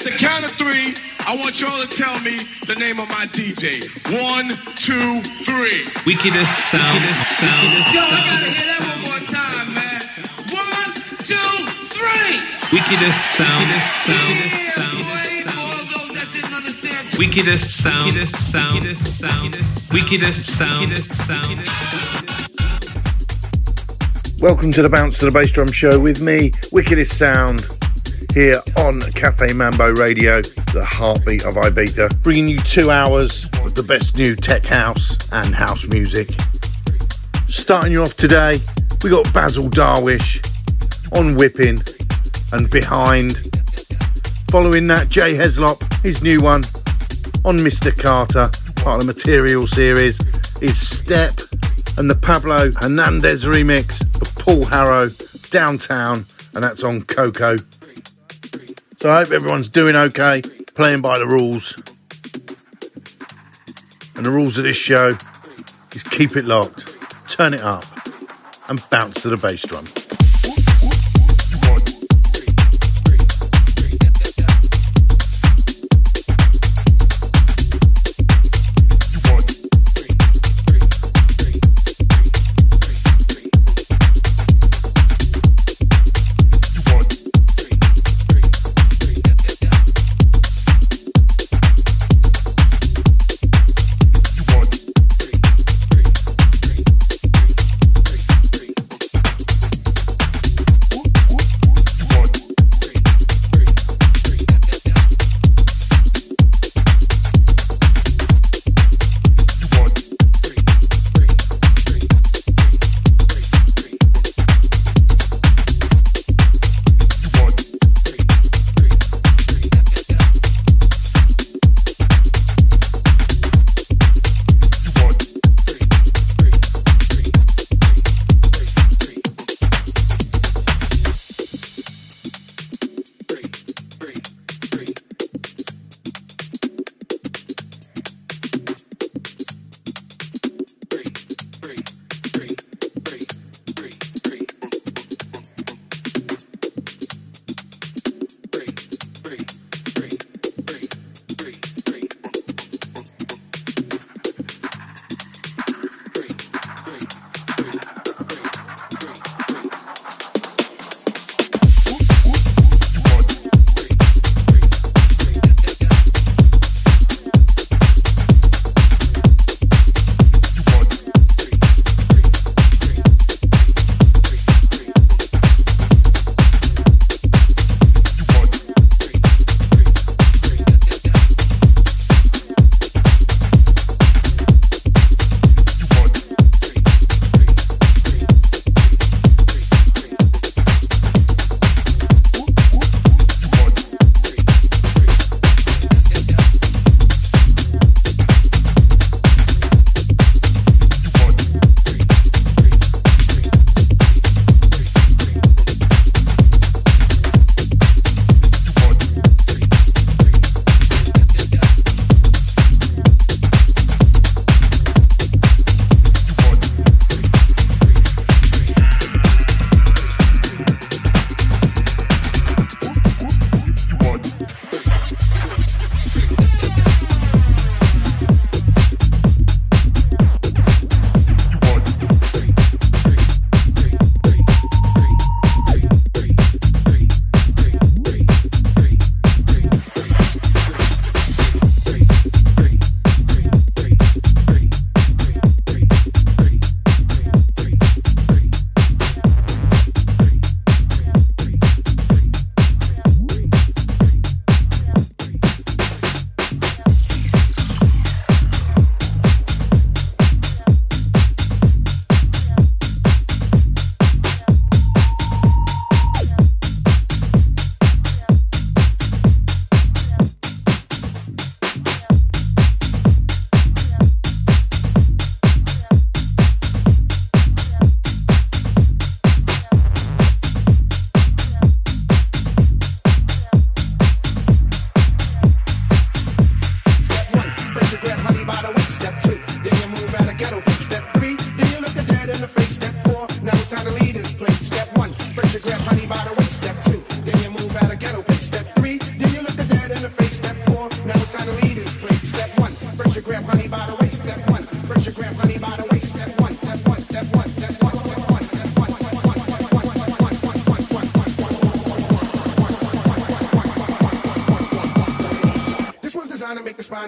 At the count of three, I want y'all to tell me the name of my DJ. One, two, three. Wickedest sound. sound. Yo, I gotta hear that one more time, man. One, two, three. Wickedest sound. sound. Yeah, sound. boy, for all those that didn't understand. Wickedest sound. Wickedest sound. Wickedest sound. Wickedest sound. Welcome to the Bounce to the Bass Drum Show with me, Wickedest Sound, here on Cafe Mambo Radio, the heartbeat of Ibiza, bringing you two hours of the best new tech house and house music. Starting you off today, we got Bassel Darwish on Whipping and Behind. Following that, Jay Heslop, his new one on Mr. Carter, part of the Material series, is Step and the Pablo Hernandez remix of Paul Haro, Downtown, and that's on Coco. So I hope everyone's doing okay, playing by the rules. And the rules of this show is keep it locked, turn it up, and bounce to the bass drum.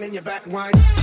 in your back wine.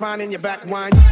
spine in your back wine.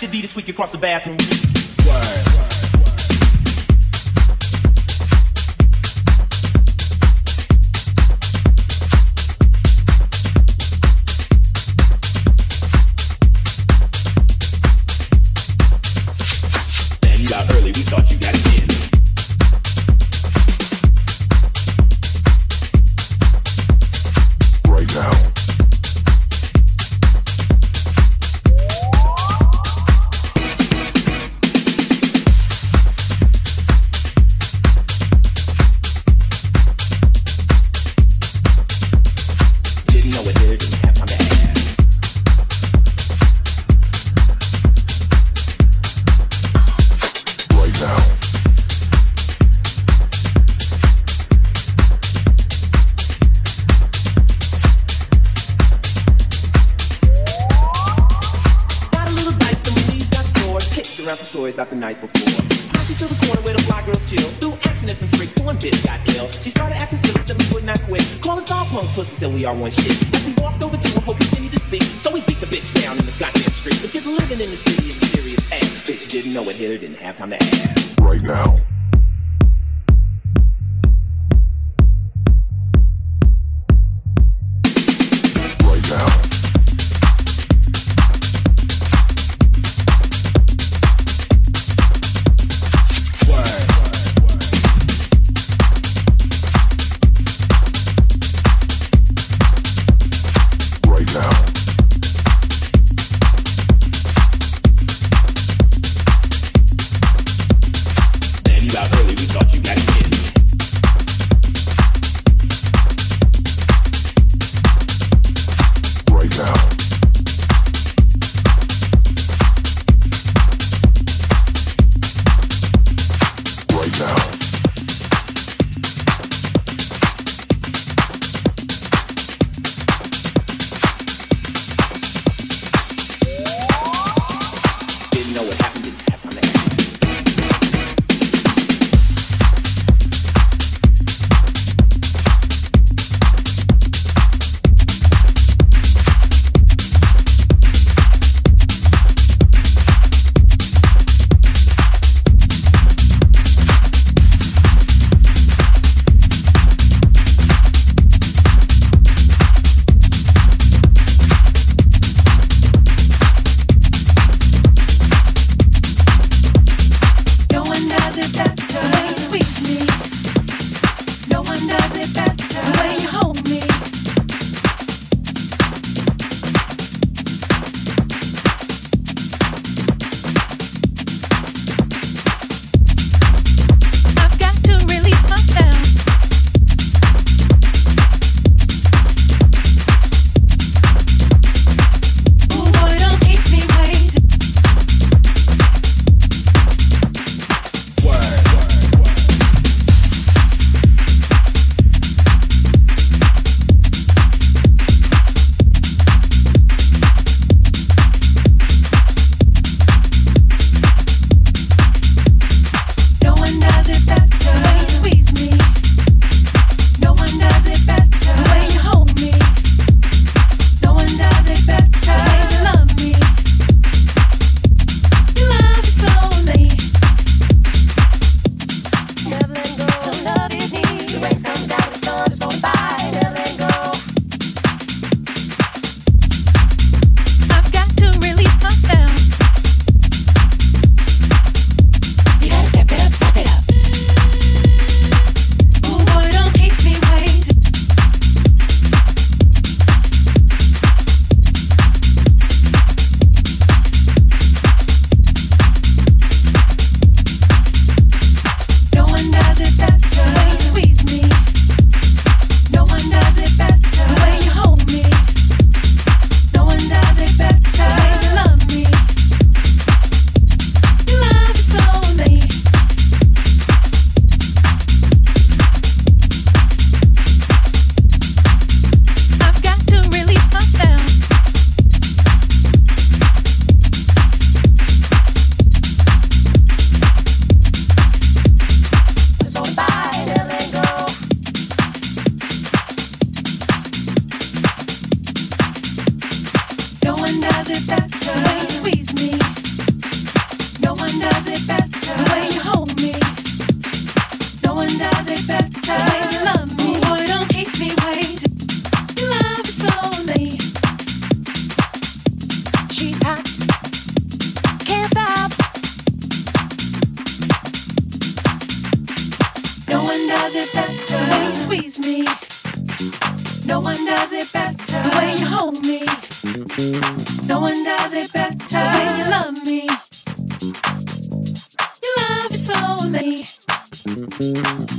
Door. Fresh this week across the bathroom.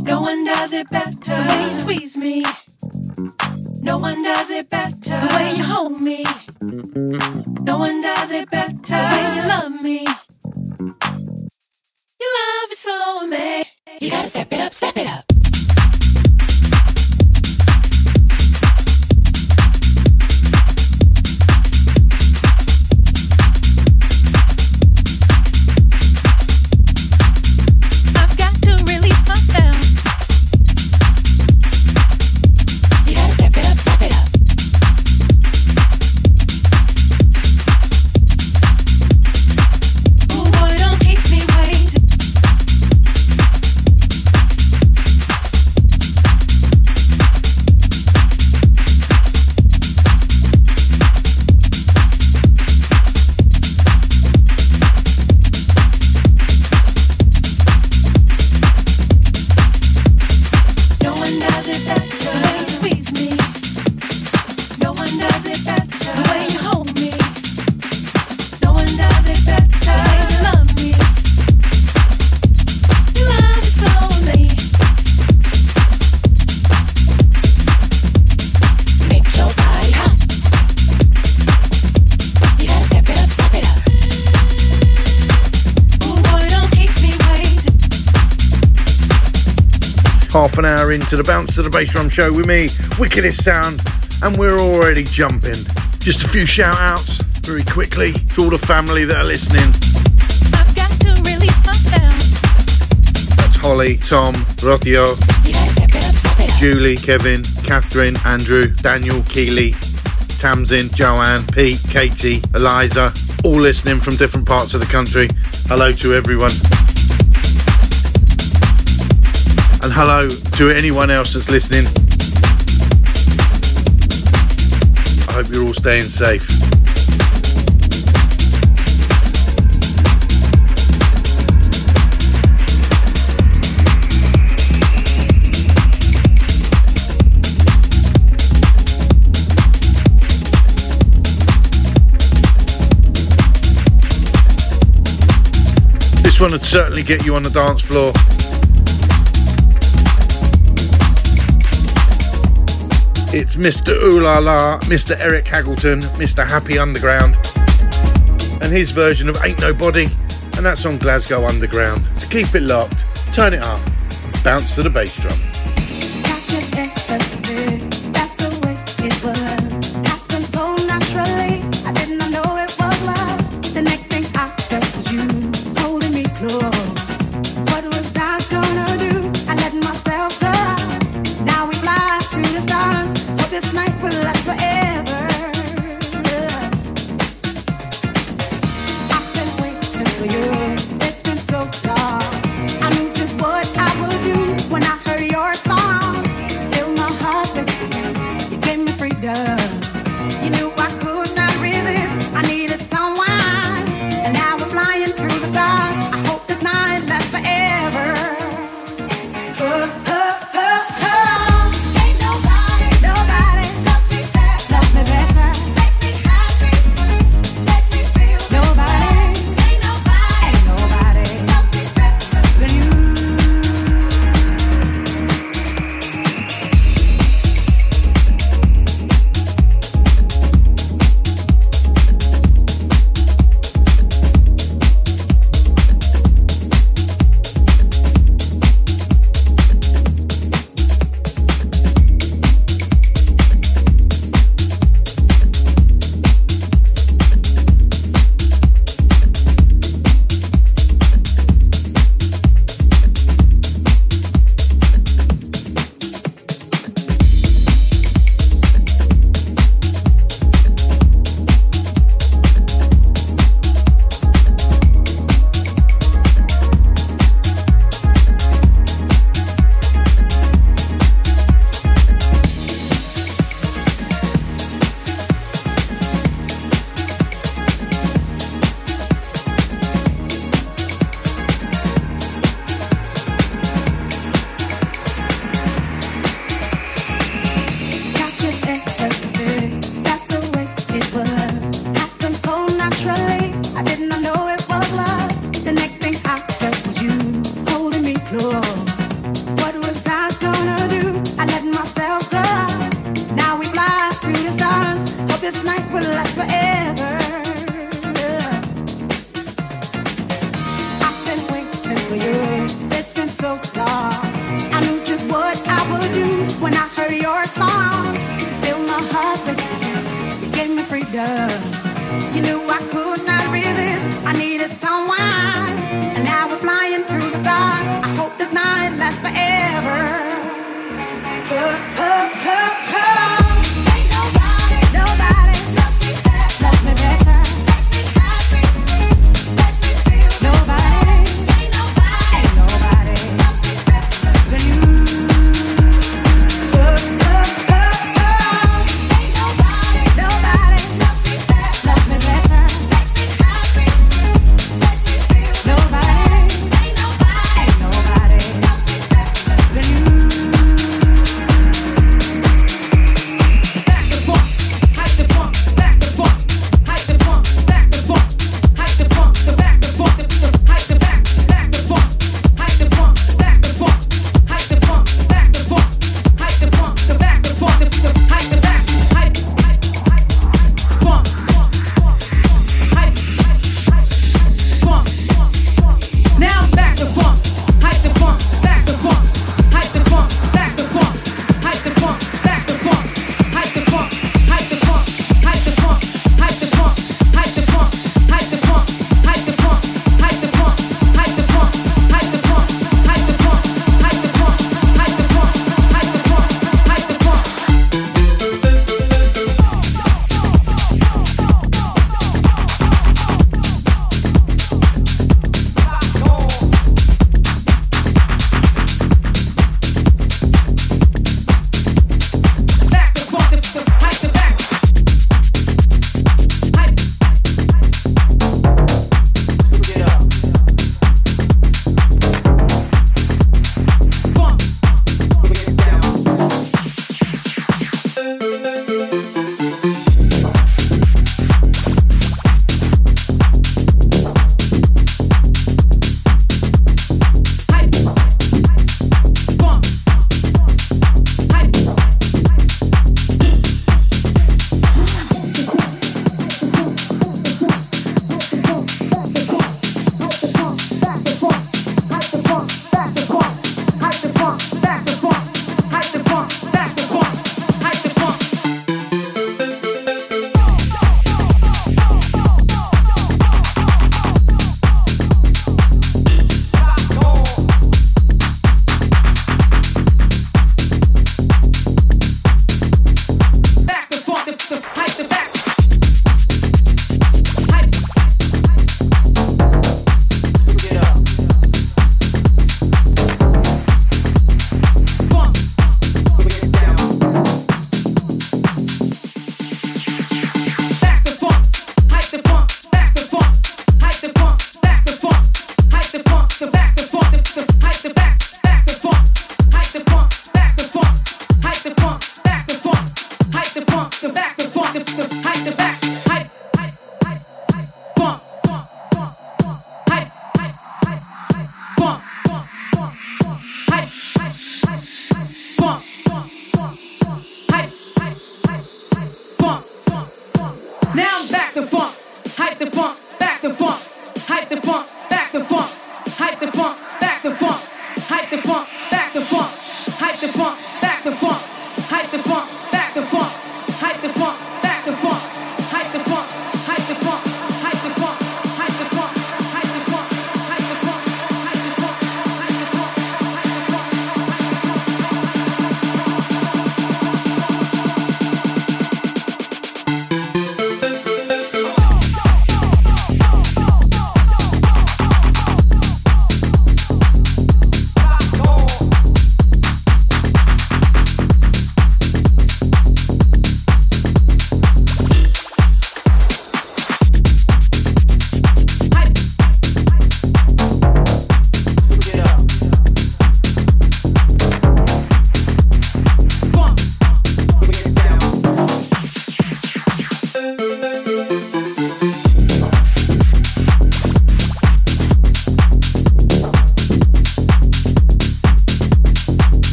No one does it better. The way you squeeze me. No one does it better. The way you hold me. No one does it better. The way you love me. Your love is so amazing. You gotta step it up, step it up. to the Bounce to the Bass Drum Show with me, Wickedest Sound, and we're already jumping. Just a few shout outs very quickly to all the family that are listening. That's Holly, Tom, Rothio, Julie, Kevin, Catherine, Andrew, Daniel, Keeley, Tamsin, Joanne, Pete, Katie, Eliza, all listening from different parts of the country. Hello to everyone. and hello to anyone else that's listening. I hope you're all staying safe. This one would certainly get you on the dance floor. It's Mr. Ooh La La, Mr. Erik Hagleton, Mr. Happy Underground, and his version of Ain't Nobody, and that's on Glasgow Underground. So keep it locked, turn it up, bounce to the bass drum.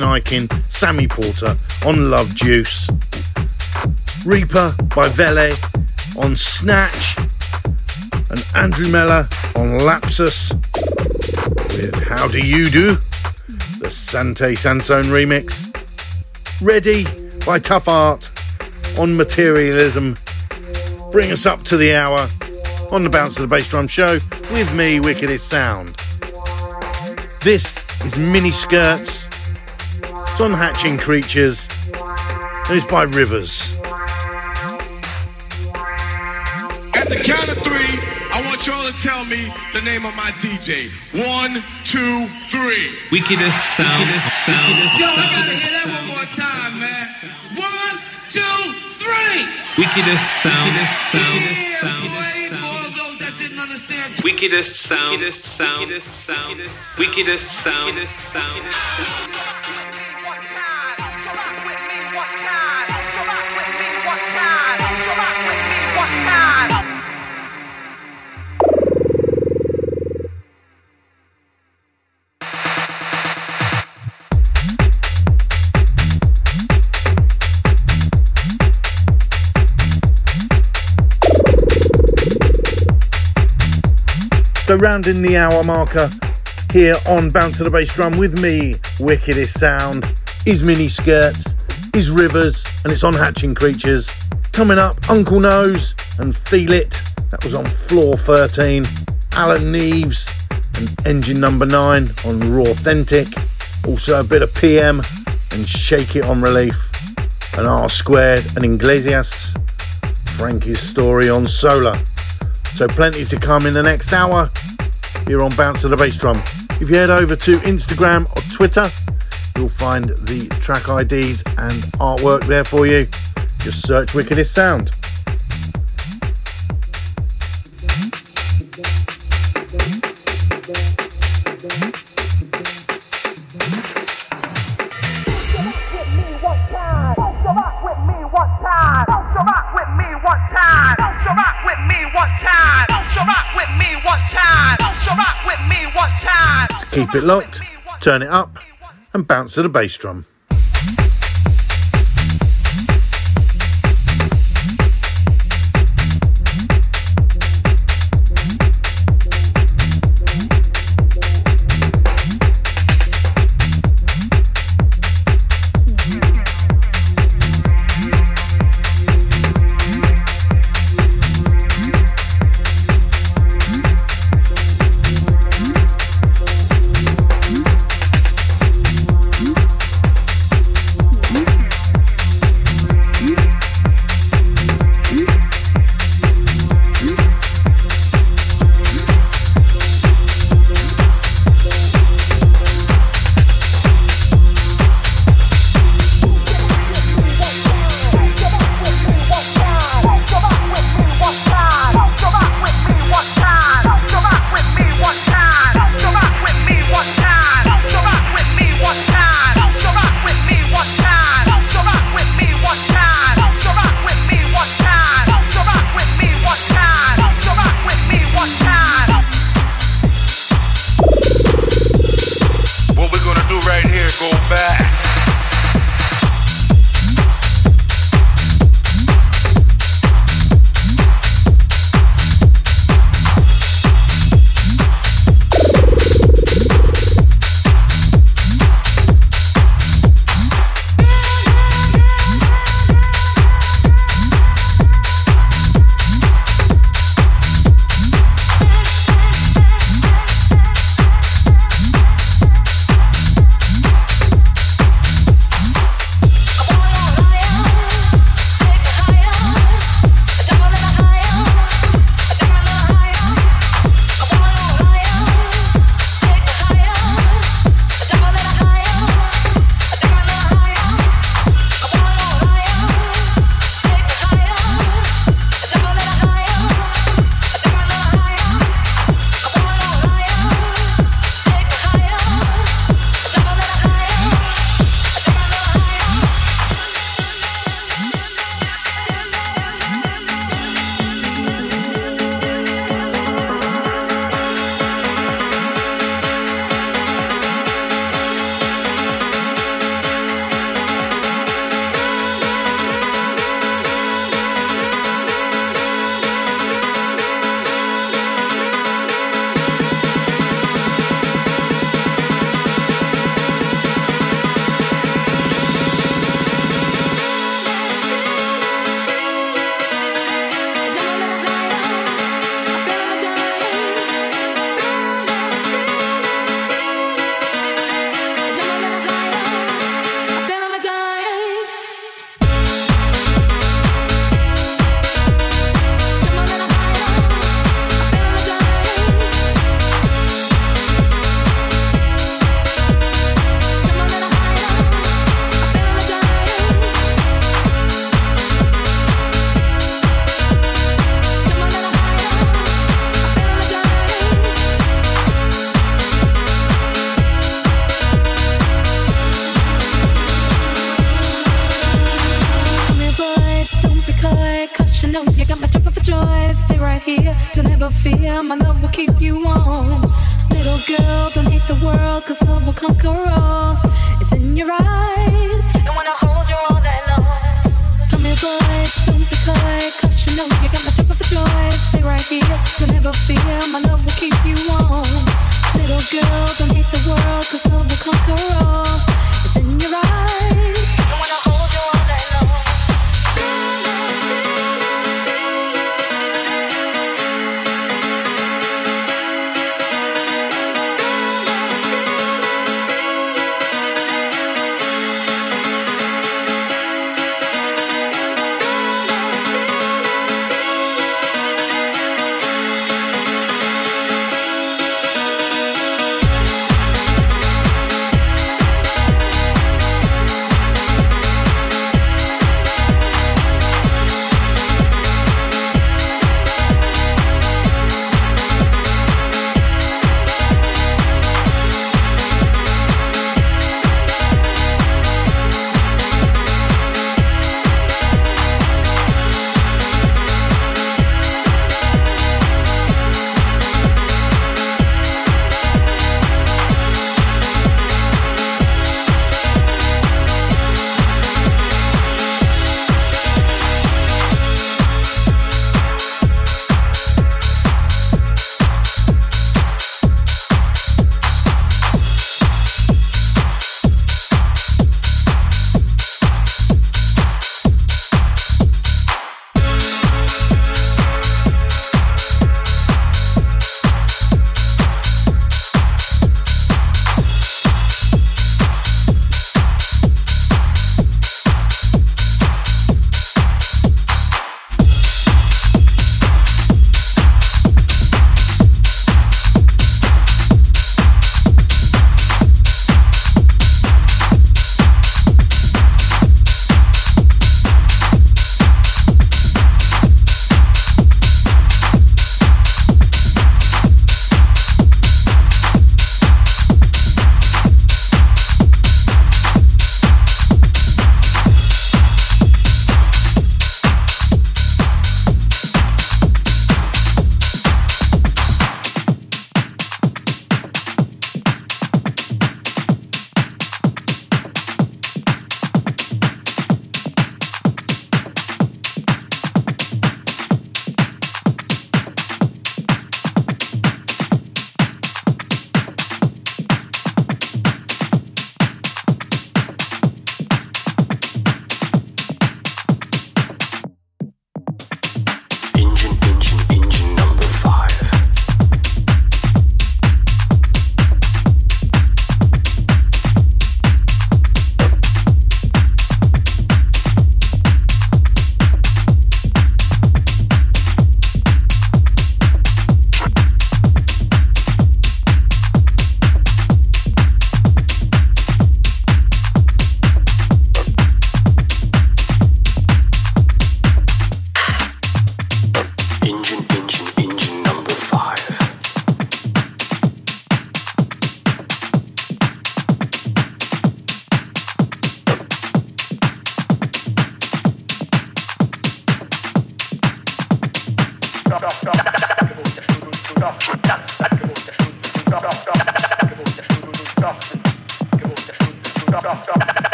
Martin Sammy Porter on Love Juice. Reaper by Vele on Snatch. And Andrew Meller on Lapsus with How Do You Do? The Sante Sansone remix. Ready by Tough Art on Materialism. Bring us up to the hour on the Bounce of the Bass Drum Show with me, Wickedest Sound. This is Mini Skirts. It's on Hatching Creatures. And it's by Riverz. At the count of three, I want y'all to tell me the name of my DJ. One, two, three. Wickedest sound. Wickedest sound. Yo, I gotta hear that one more time, man. One, two, three. Wickedest sound. Wickedest sound. Yeah, sound. boy, for all those that. Wickedest sound. Wickedest sound. Wickedest sound. Wickedest sound. Wickedest sound. So rounding the hour marker here on Bounce to the Bass Drum with me, Wickedest Sound, is Mini Skirts, is Riverz, and it's on Hatching Creatures. Coming up, Uncle Knows and Feel It, that was on Floor 13. Alan Nieves and Engine Number 9 on Raw Authentic. Also a bit of Piem and Shake It on Relief. And R Squared and Iglesias. Frankie's story on Solar. So plenty to come in the next hour here on Bounce to the Bass Drum. If you head over to Instagram or Twitter, you'll find the track IDs and artwork there for you. Just search Wickedest Sound. Keep it locked, turn it up, and bounce to the bass drum.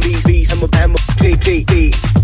Grammys, B's, I'm a, I'm a, P, P, P.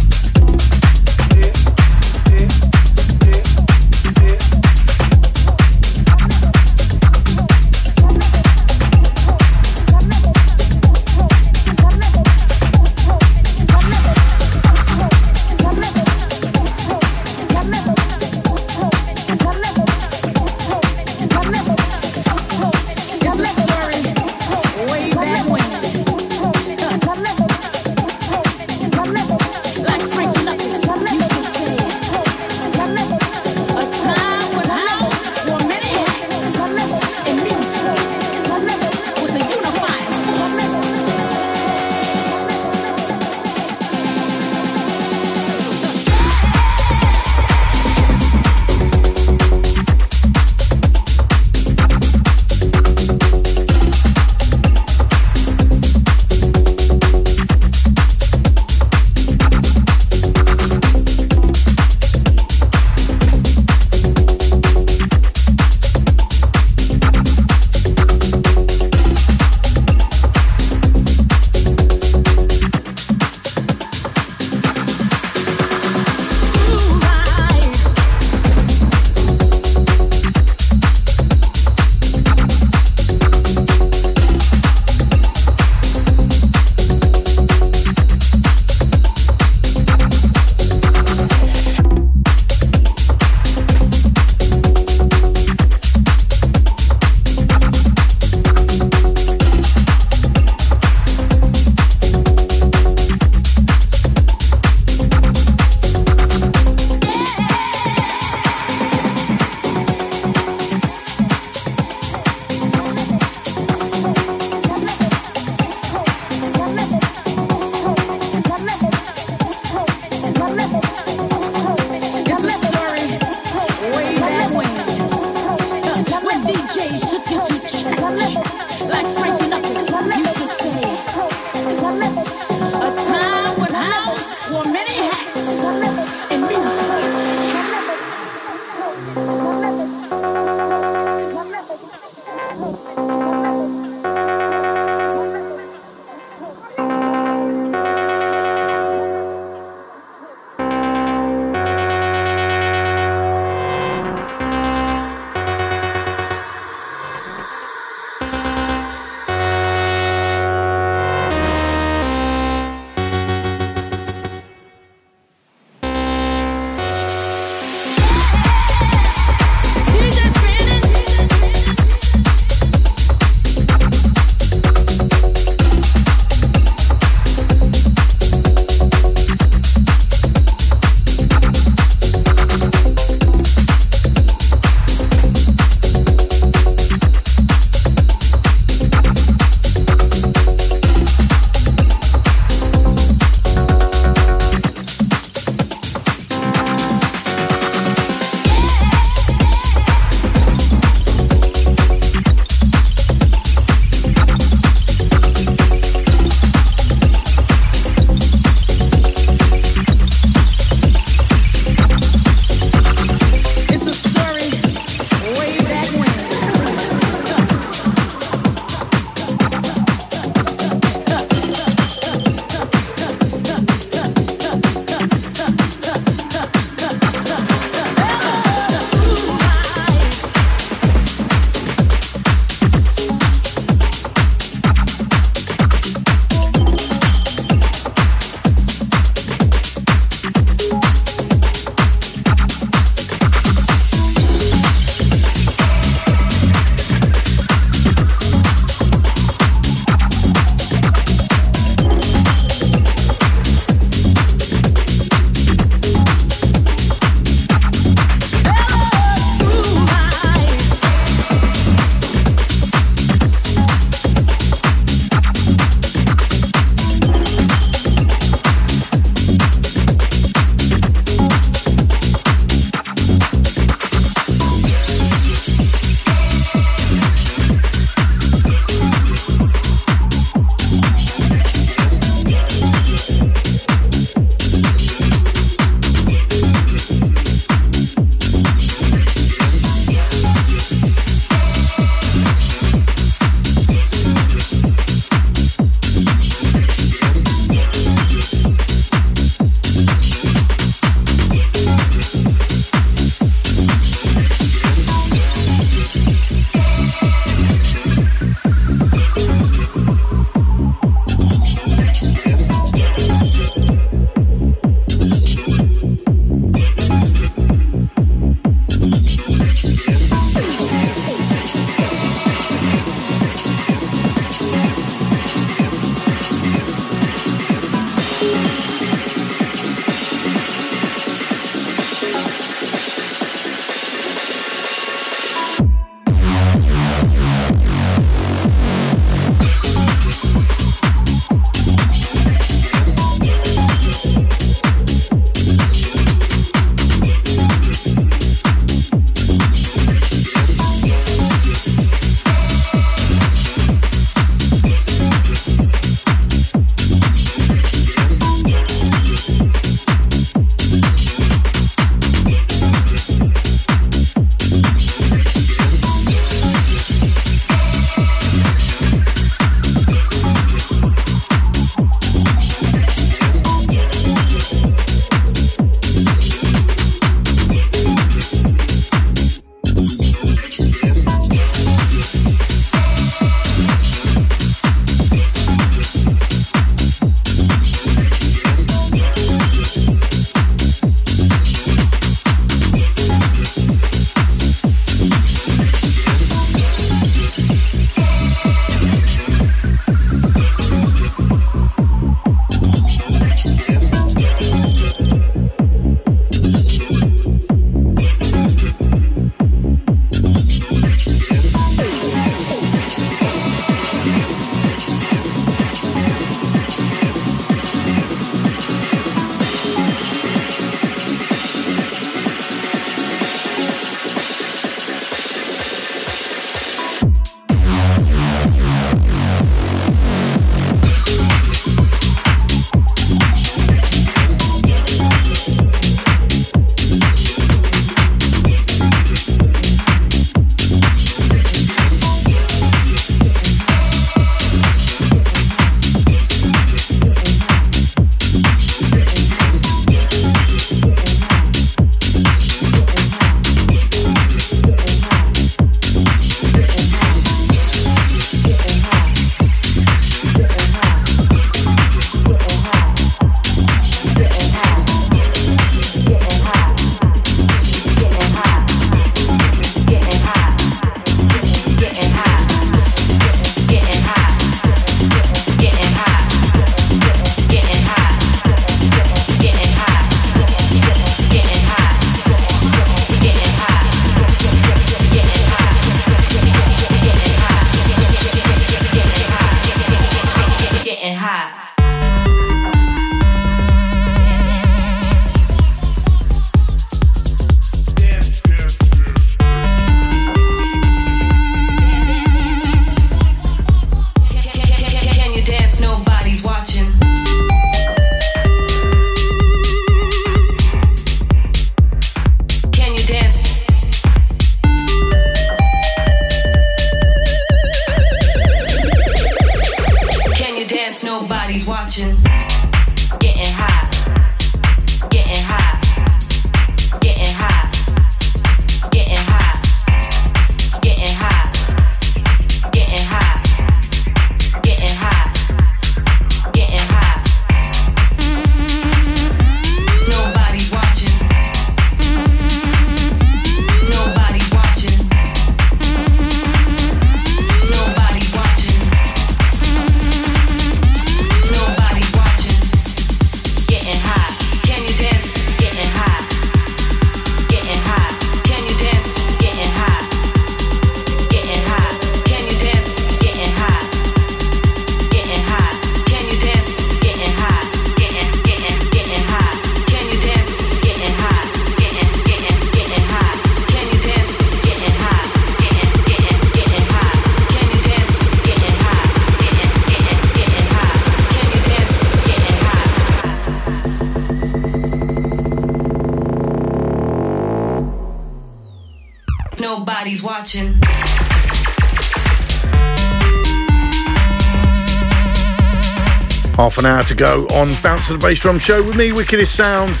Half an hour to go on Bounce to the Bass Drum Show with me, Wickedest Sound.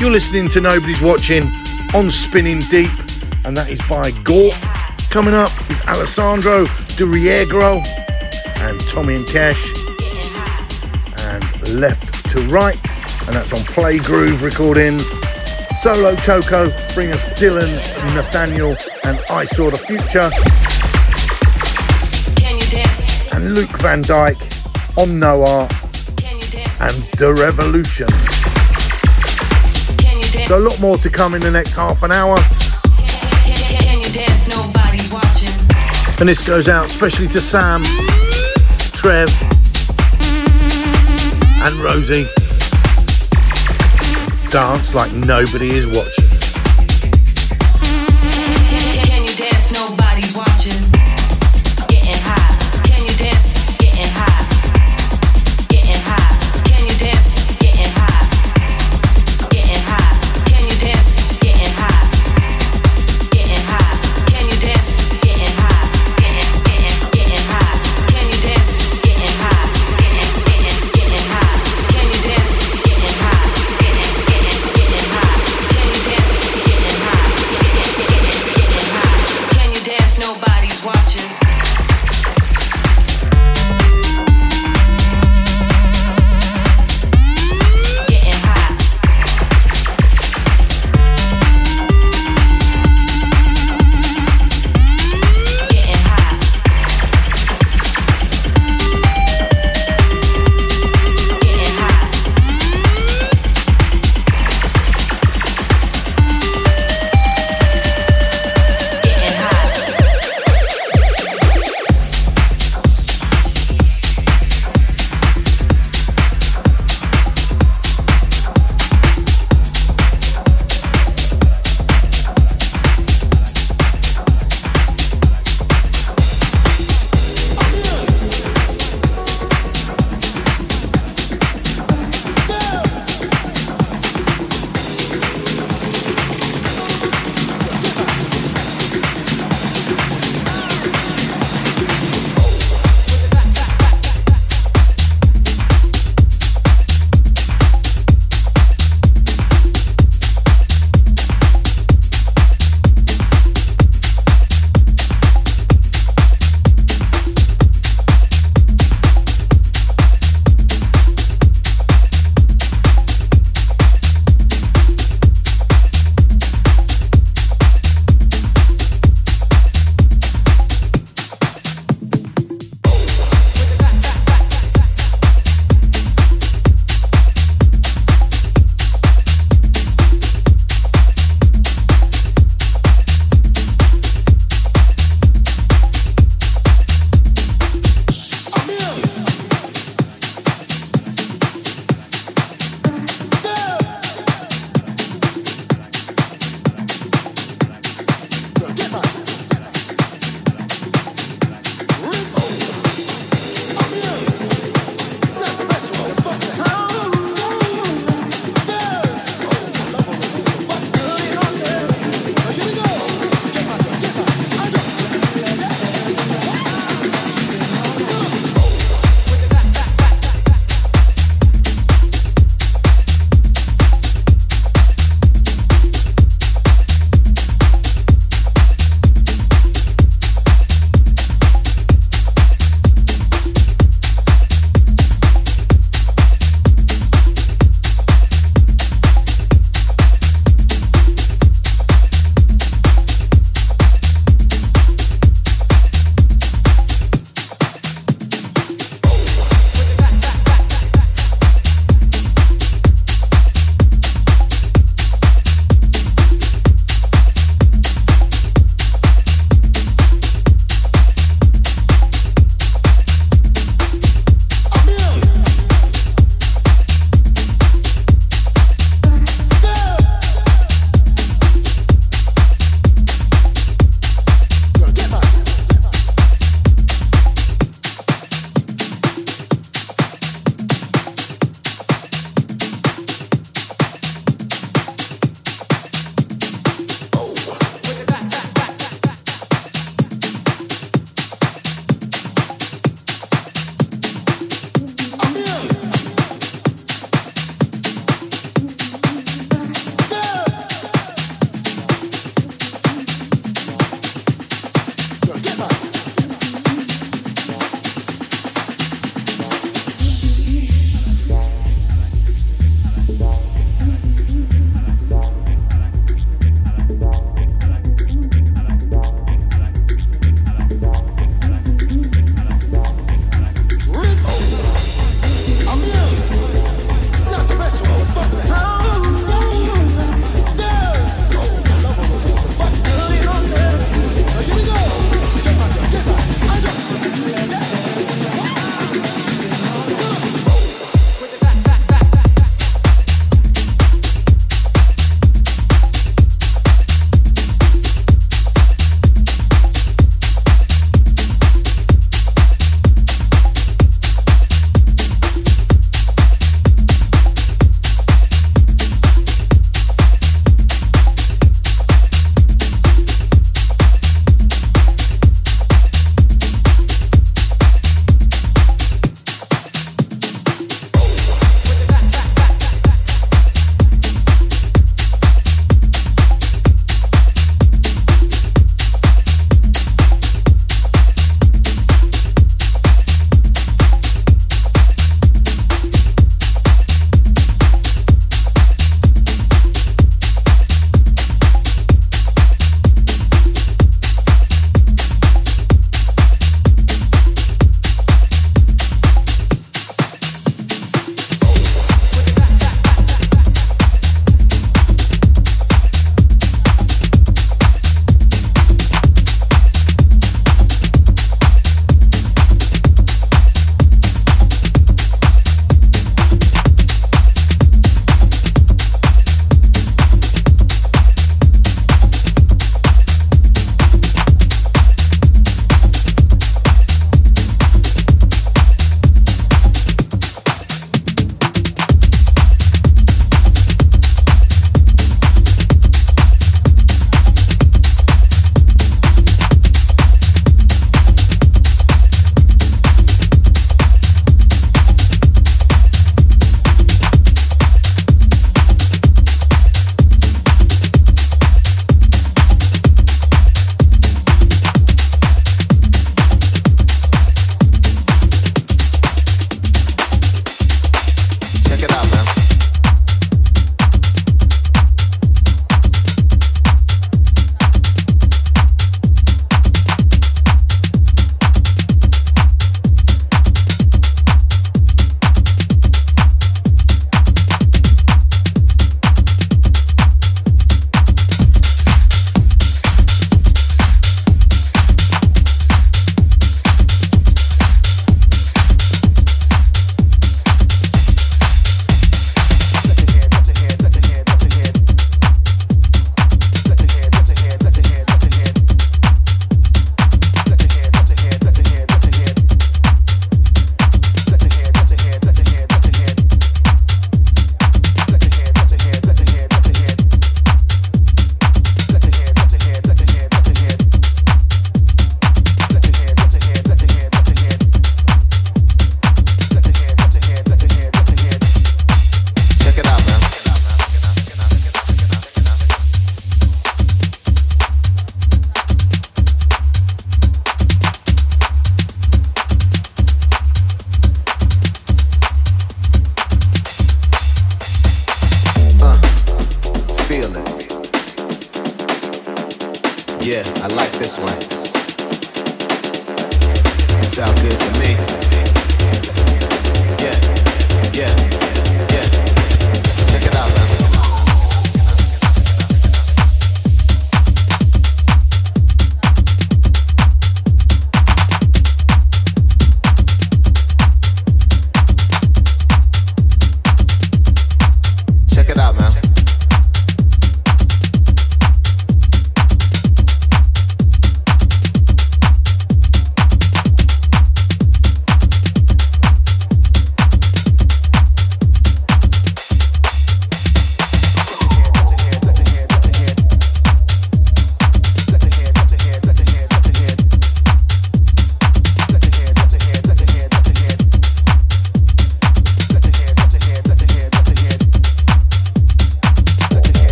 You're listening to Nobody's Watching on Spinning Deep, and that is by GAWP. Coming up is Alessandro Diruggiero and Tomi and Kesh, and Left to Right, and that's on Play Groove Recordings. Solo Toko bring us Dillon, Nathaniel, and I Saw the Future. And Luuk Van Dijk on Noah and The Revolution. So a lot more to come in the next half an hour. Dance? And this goes out especially to Sam, Trev, and Rosie. Dance like nobody is watching.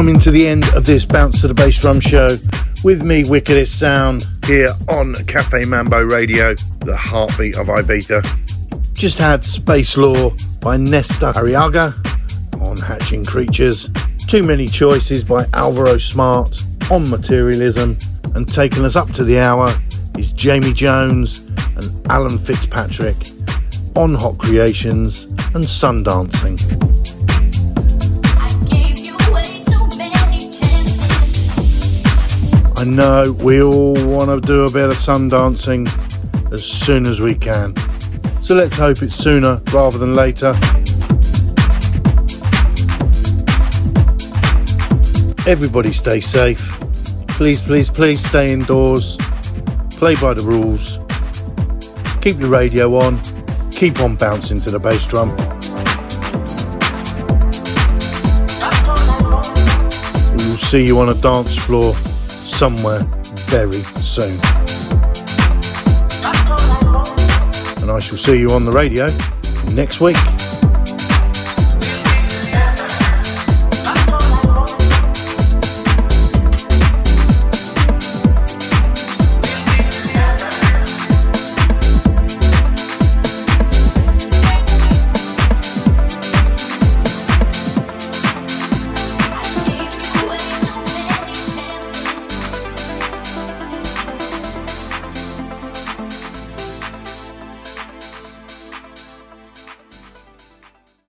Coming to the end of this Bounce to the Bass Drum show with me, Wickedest Sound, here on Cafe Mambo Radio, the heartbeat of Ibiza. Just had Space Law by Nestor Arriaga on Hatching Creatures. Too Many Choices by Alvaro Smart on Materialism. And taking us up to the hour is Jamie Jones and Alan Fitzpatrick on Hot Creations and Sundancing. I know we all want to do a bit of sun dancing as soon as we can. So let's hope it's sooner rather than later. Everybody stay safe. Please, please, please stay indoors. Play by the rules. Keep the radio on. Keep on bouncing to the bass drum. We will see you on a dance floor somewhere very soon. And I shall see you on the radio next week.